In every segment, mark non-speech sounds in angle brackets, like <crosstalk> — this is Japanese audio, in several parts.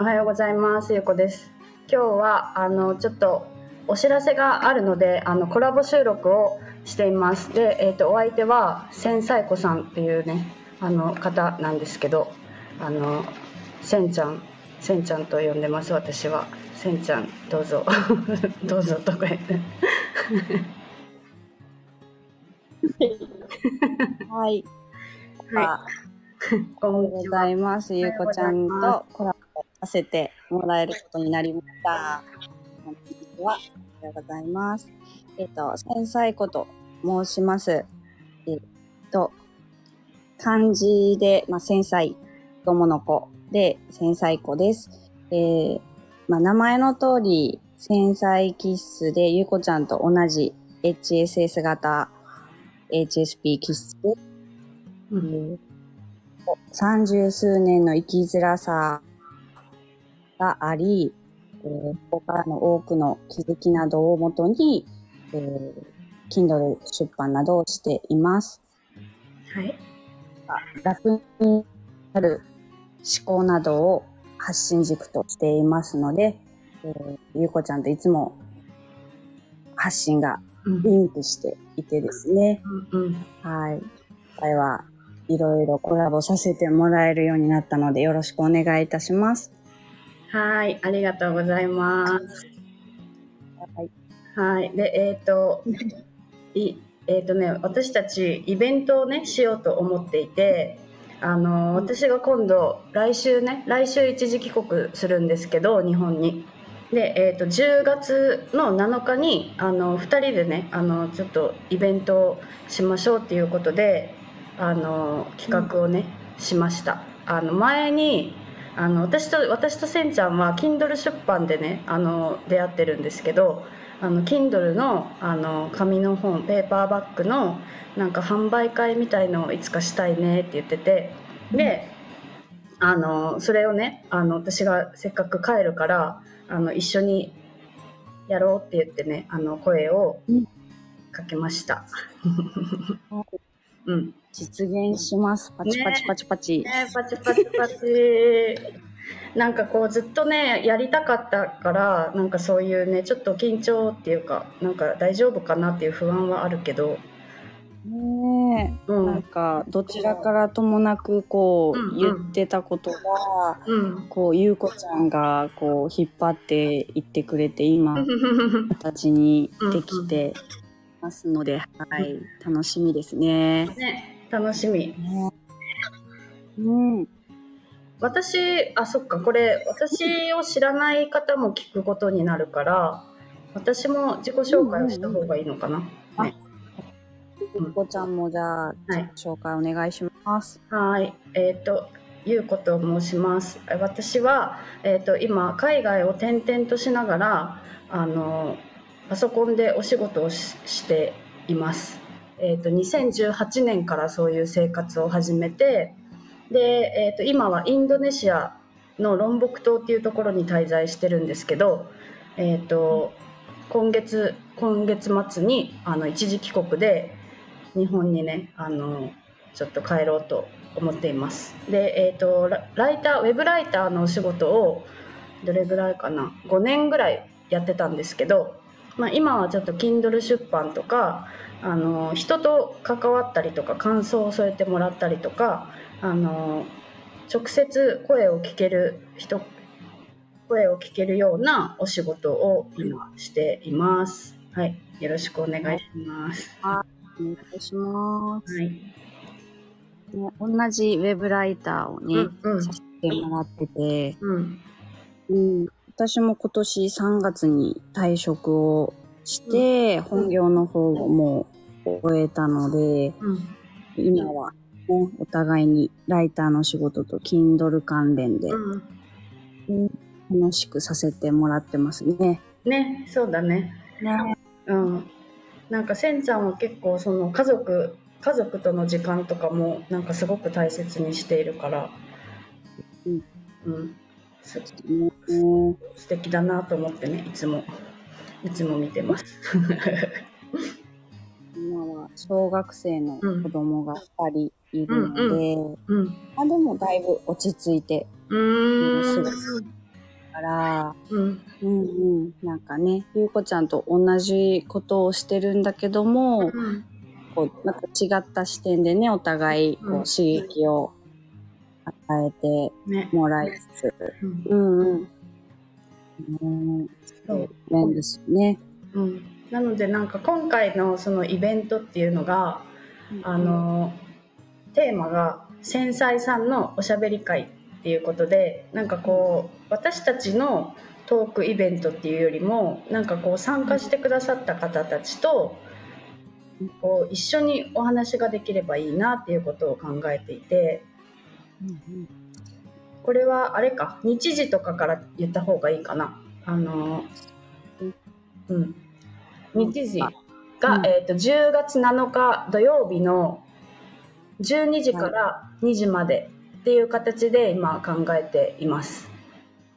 おはようございます。ゆうこです。今日はあのちょっとお知らせがあるので、あのコラボ収録をしています。で、えっ、とお相手は千彩子さんっていうねあの方なんですけど、あのせんちゃんせんちゃんと呼んでます。私はせんちゃんどうぞ <laughs> どうぞとか言って。はい。はこおはようございます。ゆうこちゃんとコラボさせてもらえることになりました。本日は、おはようございます。えっ、と、繊細子と申します。えっ、と、漢字で、まあ、繊細、子供の子で、繊細子です。えー、まあ、名前の通り、繊細気質で、ゆうこちゃんと同じ HSS 型 HSP 気質で、うん三十数年の生きづらさがあり、えーここからの多くの気づきなどをもとに、えー Kindle 出版などをしています。はい楽になる思考などを発信軸としていますので、えーゆうこちゃんといつも発信がうんリンクしていてですね、うんうんはい。今回はいろいろコラボさせてもらえるようになったので、よろしくお願いいたします。はいありがとうございます。はい。はい。で、えっ、と、い、えっ、とね、私たちイベントをね、しようと思っていて、あの、私が今度、来週ね、来週一時帰国するんですけど、日本に。で、えっ、と、10月の7日に、あの、2人でね、あの、ちょっとイベントをしましょうっていうことで、あの、企画をね、しました。あの、前に、あの私と私とせんちゃんは Kindle 出版でねあの出会ってるんですけどあの Kindle のあの紙の本ペーパーバッグのなんか販売会みたいのをいつかしたいねって言っててであのそれをねあの私がせっかく帰るからあの一緒にやろうって言ってねあの声をかけました。<laughs> うん実現します。パチパチパチパチ。ねパチパチパチ <laughs> なんかこうずっとねやりたかったからなんかそういうねちょっと緊張っていうかなんか大丈夫かなっていう不安はあるけど、ねえ。うんなんか、どちらからともなく、こう、言ってたことが、うん、こう、ゆうこちゃんが、こう、引っ張っていってくれて、今、<laughs> 形にできてますので、はい。楽しみですね。ね楽しみねうん。私あそっかこれ私を知らない方も聞くことになるから私も自己紹介をした方がいいのかな、ねゆうこちゃんも、じゃあ、はい紹介お願いします。はい、えっ、と、ゆうこと申します。え私は、えっ、と、今、海外を転々としながら、あの、パソコンでお仕事をししています。えっ、と、2018年からそういう生活を始めて、で、えっ、と、今はインドネシアのロンボク島っていうところに滞在してるんですけど、えっ、と、今月、今月末に、あの、一時帰国で、日本にね、あの、ちょっと帰ろうと思っています。で、えっ、とライターウェブライターのお仕事をどれぐらいかな？5年ぐらいやってたんですけど、まあ、今はちょっと Kindle 出版とかあの人と関わったりとか感想を添えてもらったりとかあの直接声を聞ける人声を聞けるようなお仕事を今しています。はい、よろしくお願いします。お願いします。はい、ね、同じウェブライターをね、うんうんさせてもらってて、うんうん、私も今年3月に退職をして、本業の方をもう終えたので、うん今は、ね、お互いにライターの仕事と Kindle 関連で、うんうん楽しくさせてもらってますね。ね、そうだね。ね。うん。なんかせんちゃんは結構その家族家族との時間とかもなんかすごく大切にしているから、うん、うん、すね。素敵だなと思ってねいつもいつも見てます。今は小学生の子供が2人いるので、うん。まあでもだいぶ落ち着いてうーんすごいから、うんうんうん。なんかね、ゆうこちゃんと同じことをしてるんだけども、うんこう、また違った視点でね、お互い、こう、うん刺激を与えてねもらいつつ、うんうんうん。う。ん、そうなんですね。うん、なのでなんか今回のそのイベントっていうのが、あ、のテーマが「繊細さんのおしゃべり会」っていうことでなんかこう私たちのトークイベントっていうよりもなんかこう参加してくださった方たちとこう一緒にお話ができればいいなっていうことを考えていて。うんこれはあれか。日時とかから言った方がいいかな。あのうん。日時が、うん。えー、と10月7日土曜日の12時から2時までっていう形で今考えています。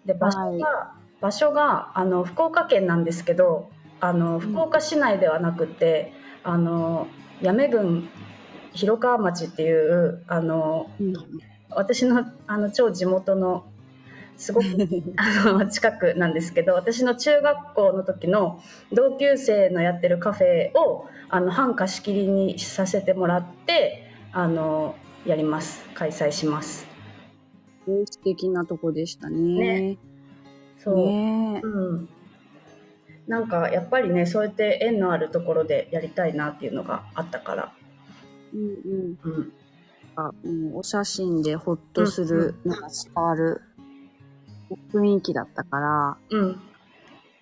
で場所が、場所があの福岡県なんですけどあの福岡市内ではなくて、あの八女郡広川町っていうあのうん私のあの超地元のすごく <laughs> あの近くなんですけど私の中学校の時の同級生のやってるカフェをあの半貸し切りにさせてもらってあのやります。開催します。素敵なとこでしたね。ね。そう、ね。うん、なんかやっぱりねそうやって縁のあるところでやりたいなっていうのがあったから、うんうん。うん、あうん、お写真でほっとする、なんか伝わる雰囲気だったから。うん。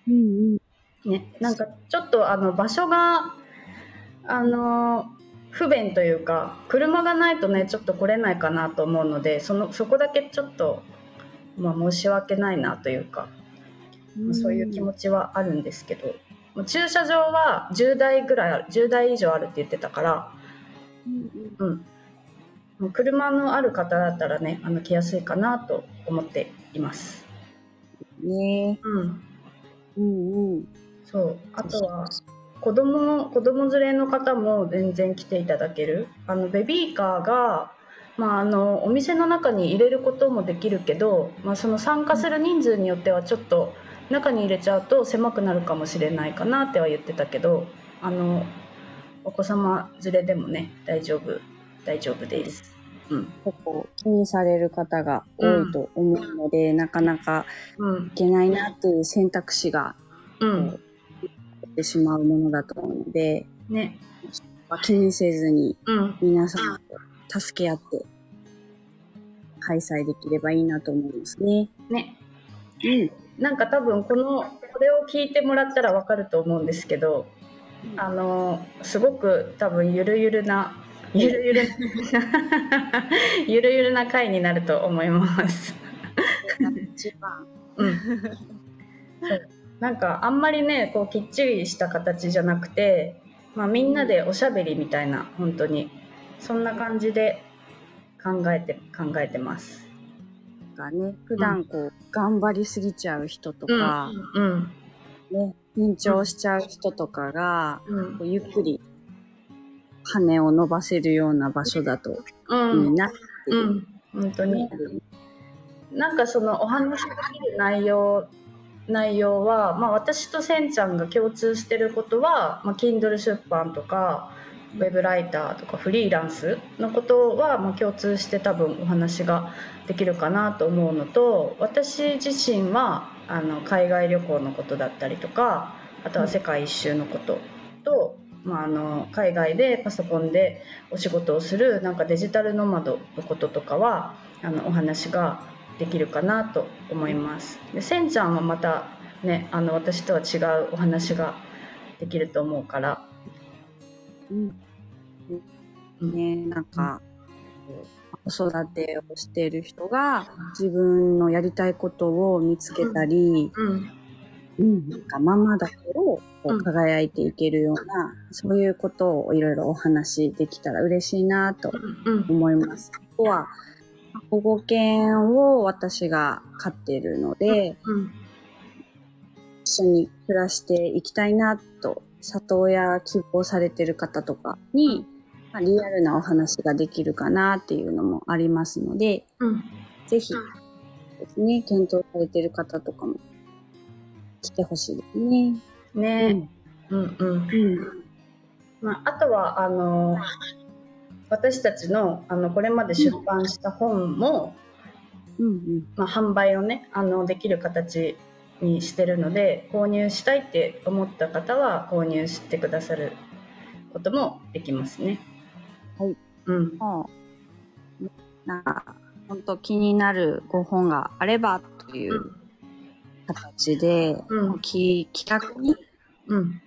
うんうん。ね、なんかちょっとあの場所があの不便というか車がないとねちょっと来れないかなと思うのでそのそこだけちょっと、まあ、申し訳ないなというか、まあそういう気持ちはあるんですけど、駐車場は10台ぐらいある10台以上あるって言ってたから、うん。うん、車のある方だったらねあの来やすいかなと思っています。うん。ねうんうんうん。そうあとは子供子供連れの方も全然来ていただけるあのベビーカーが、まあ、あのお店の中に入れることもできるけど、まあ、その参加する人数によってはちょっと中に入れちゃうと狭くなるかもしれないかなっては言ってたけどあのお子様連れでもね大丈夫大丈夫です。うん。結構気にされる方が多いと思うので、なかなかうん。いけないなっていう選択肢がうん。出てしまうものだと思うので、ね。気にせずにうん。皆さんと助け合って開催できればいいなと思いますね。ね。うん。なんか多分このこれを聞いてもらったらわかると思うんですけどあのすごく多分ゆるゆるなゆるゆる。ゆるゆるな回になると思います。一番。うん、なんかあんまりねこうきっちりした形じゃなくて、まあ、みんなでおしゃべりみたいな本当に。そんな感じで考えて考えてます。がね、普段こう、頑張りすぎちゃう人とか、うん。ね、緊張しちゃう人とかが、うん。こうゆっくり羽を伸ばせるような場所だとうん。いいなってういう。ん。本当に。なんかそのお話できる内容内容は、まあ、私とせんちゃんが共通してることは、まあ、Kindle 出版とかウェブライターとかフリーランスのことは、まあ、共通して多分お話ができるかなと思うのと私自身はあの海外旅行のことだったりとかあとは世界一周のことと、まあ、あの海外でパソコンでお仕事をするなんかデジタルノマドのこととかはあのお話ができるかなと思います。でせんちゃんはまたねあの私とは違うお話ができると思うから、うん。うん。ね、なんか、子育てをしている人が自分のやりたいことを見つけたり、うん。うん、なんかママだけどこううん輝いていけるような、そういうことをいろいろお話できたら嬉しいなとうん思います。ここは保護犬を私が飼っているので、うん一緒に暮らしていきたいなと、里親希望されてる方とかに、まあ、リアルなお話ができるかなっていうのもありますので、うん。ぜひ、ですね。検討されてる方とかも来てほしいですね。ね、うん、うんうん。まあ、あとはあの私たちのあのこれまで出版した本も、うんうん。まあ、販売をねあのできる形にしてるので購入したいって思った方は購入してくださることもできますね。はい。うん。もう、なんか、本当気になるご本があればという形で、うん気気楽にうん。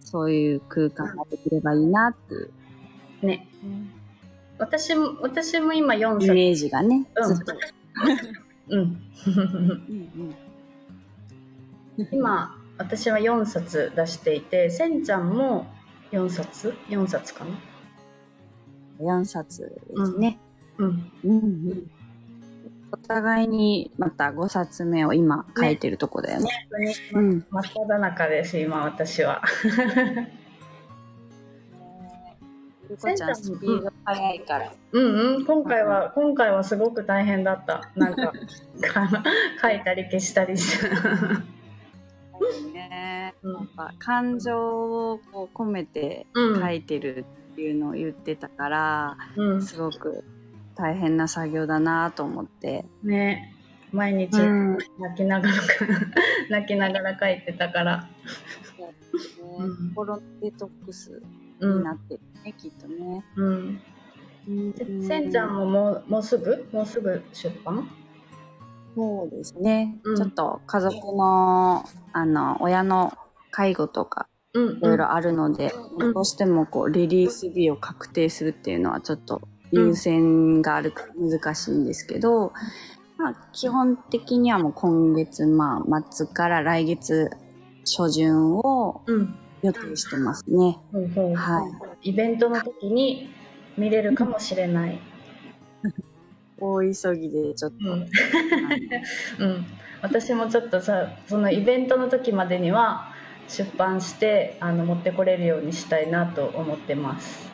そういう空間ができればいいなっていうね。私も私も今4イ冊。メージがね、うん。うん。うん今私は4冊出していてせんちゃんも4冊？4冊かな？うん、4冊ですね。うん。うんうんお互いにまた5冊目を今書いてるとこだよね。うん。真っ只中です今私は。ゆうこちゃんスピード速いから。うんうん今回は今回はすごく大変だった。なんかか <laughs> 書いたり消したりして。ね、うんなんか感情をこう込めてうん書いてるっていうのを言ってたから、うんすごく大変な作業だなと思って。ね。毎日うん。泣きながら <laughs> 泣きながら書いてたから。うん。心のデトックスうん。になってるね、きっとね。うん。うん。せんちゃんももうもうすぐ？もうすぐ出版？そうですね、うん。ちょっと家族のあの親の介護とかうん。いろいろあるので、うん。どうしてもこうリリース日を確定するっていうのはちょっと優先があるから難しいんですけど、まあ、基本的にはもう今月、まあ、末から来月初旬をうん。予定してますね。はイベントの時に見れるかもしれない。<laughs> 大急ぎでちょっと、うん。<laughs> 私もちょっとさそのイベントの時までには出版してあの持ってこれるようにしたいなと思ってます。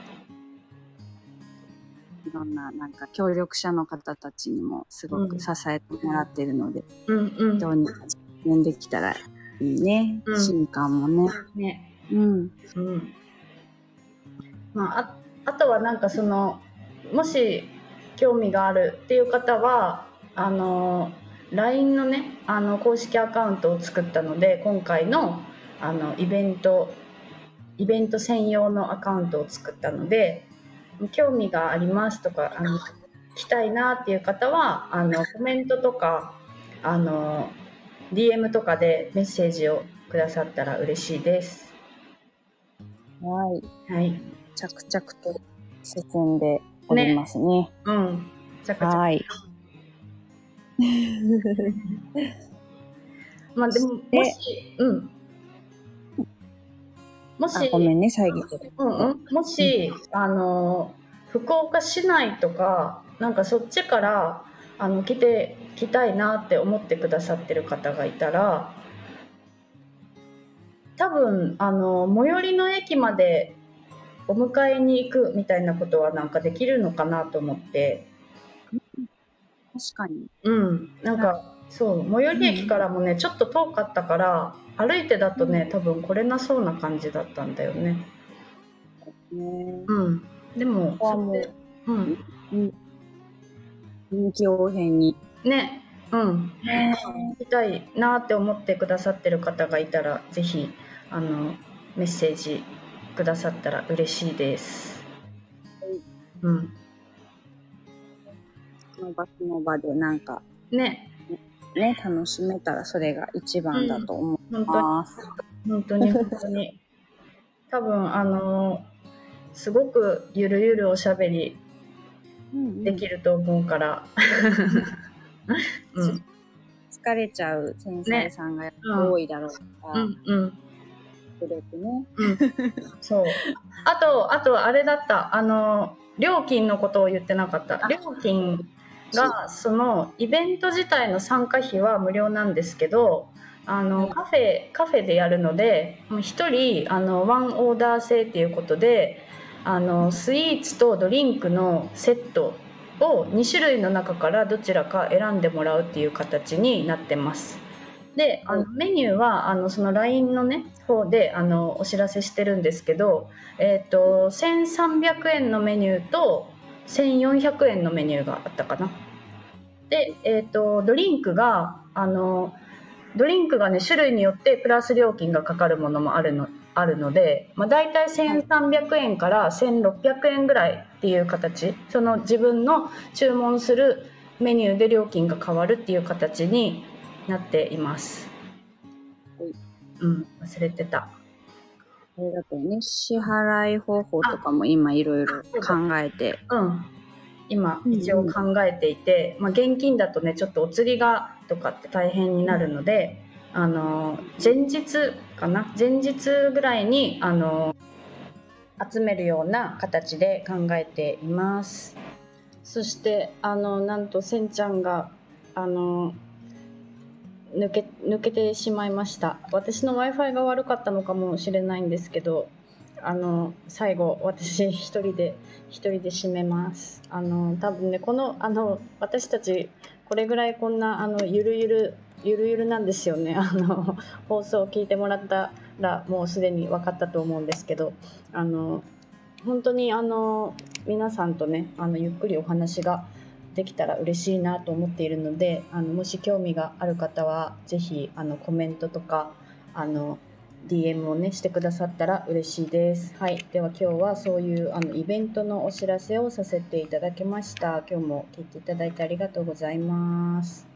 いろんななんか協力者の方たちにもすごく支えてもらってるので、うんうん。どうにか実現できたらいいね。うん新刊もね。ね。うん。うん。まあああとはなんかそのもし興味があるっていう方はあの LINE のねあの公式アカウントを作ったので今回のあのイベントイベント専用のアカウントを作ったので興味がありますとかあの来たいなっていう方はあのコメントとかあの DM とかでメッセージをくださったら嬉しいです。はい。はい。着々と進んでおりますね。うん。ちゃかちゃか。はい。<laughs> まあでも、でもし、うん。もしあ、、ごめんね、遮ってる。うんうん、もし、あの、福岡市内とか、なんかそっちから、あの、来て、来たいなって思ってくださってる方がいたら、多分、あの、最寄りの駅までお迎えに行くみたいなことはなんかできるのかなと思って、確かに。うん、なんかそう最寄り駅からもねちょっと遠かったから歩いてだとね多分来れなそうな感じだったんだよね。ね。うん、でもこもうそれでうん、臨機応変に。ね。うん。行きたいなって思ってくださってる方がいたらぜひあのメッセージくださったら嬉しいです。うん、その場その場でなんか。ねね、楽しめたらそれが一番だと思い本当にます。本当に本当に多分あのすごくゆるゆるおしゃべりうんできると思うから。うん、疲れちゃう先生さんが多いだろうから、うん、うん、くれてね。うん。そう。あと、あと、あれだった。あの、料金のことを言ってなかった。料金が、その、イベント自体の参加費は無料なんですけど、あの、カフェ、カフェでやるので、一人、あの、ワンオーダー制っていうことで、あの、スイーツとドリンクのセットを2種類の中からどちらか選んでもらうっていう形になってます。であのメニューはあのその LINE のね方であのお知らせしてるんですけど、えー、と1300円のメニューと1400円のメニューがあったかな。で、えー、とドリンクがあのドリンクがね種類によってプラス料金がかかるものもあるのあるので、まあ、大体1300円から1600円ぐらいっていう形その自分の注文するメニューで料金が変わるっていう形になっています。うん、忘れてた。あれだとね、支払い方法とかも今いろいろ考えて。うん。今一応考えていて、まあ現金だとねちょっとお釣りがとかって大変になるので、あの前日かな？前日ぐらいにあの集めるような形で考えています。そしてあのなんとせんちゃんがあの抜け抜けてしまいました私の w i f i が悪かったのかもしれないんですけどあの最後私一人で一人で締めます。あの多分ねこのあの私たちこれぐらいこんなあのゆるゆるゆるゆるなんですよね。<laughs> あの放送を聞いてもらったらもうすでに分かったと思うんですけど。あの本当にあの皆さんとねあのゆっくりお話ができたら嬉しいなと思っているのであのもし興味がある方はぜひあのコメントとかあの DM をねしてくださったら嬉しいです。はい、では今日はそういうあのイベントのお知らせをさせていただきました。今日も聞いていただいてありがとうございます。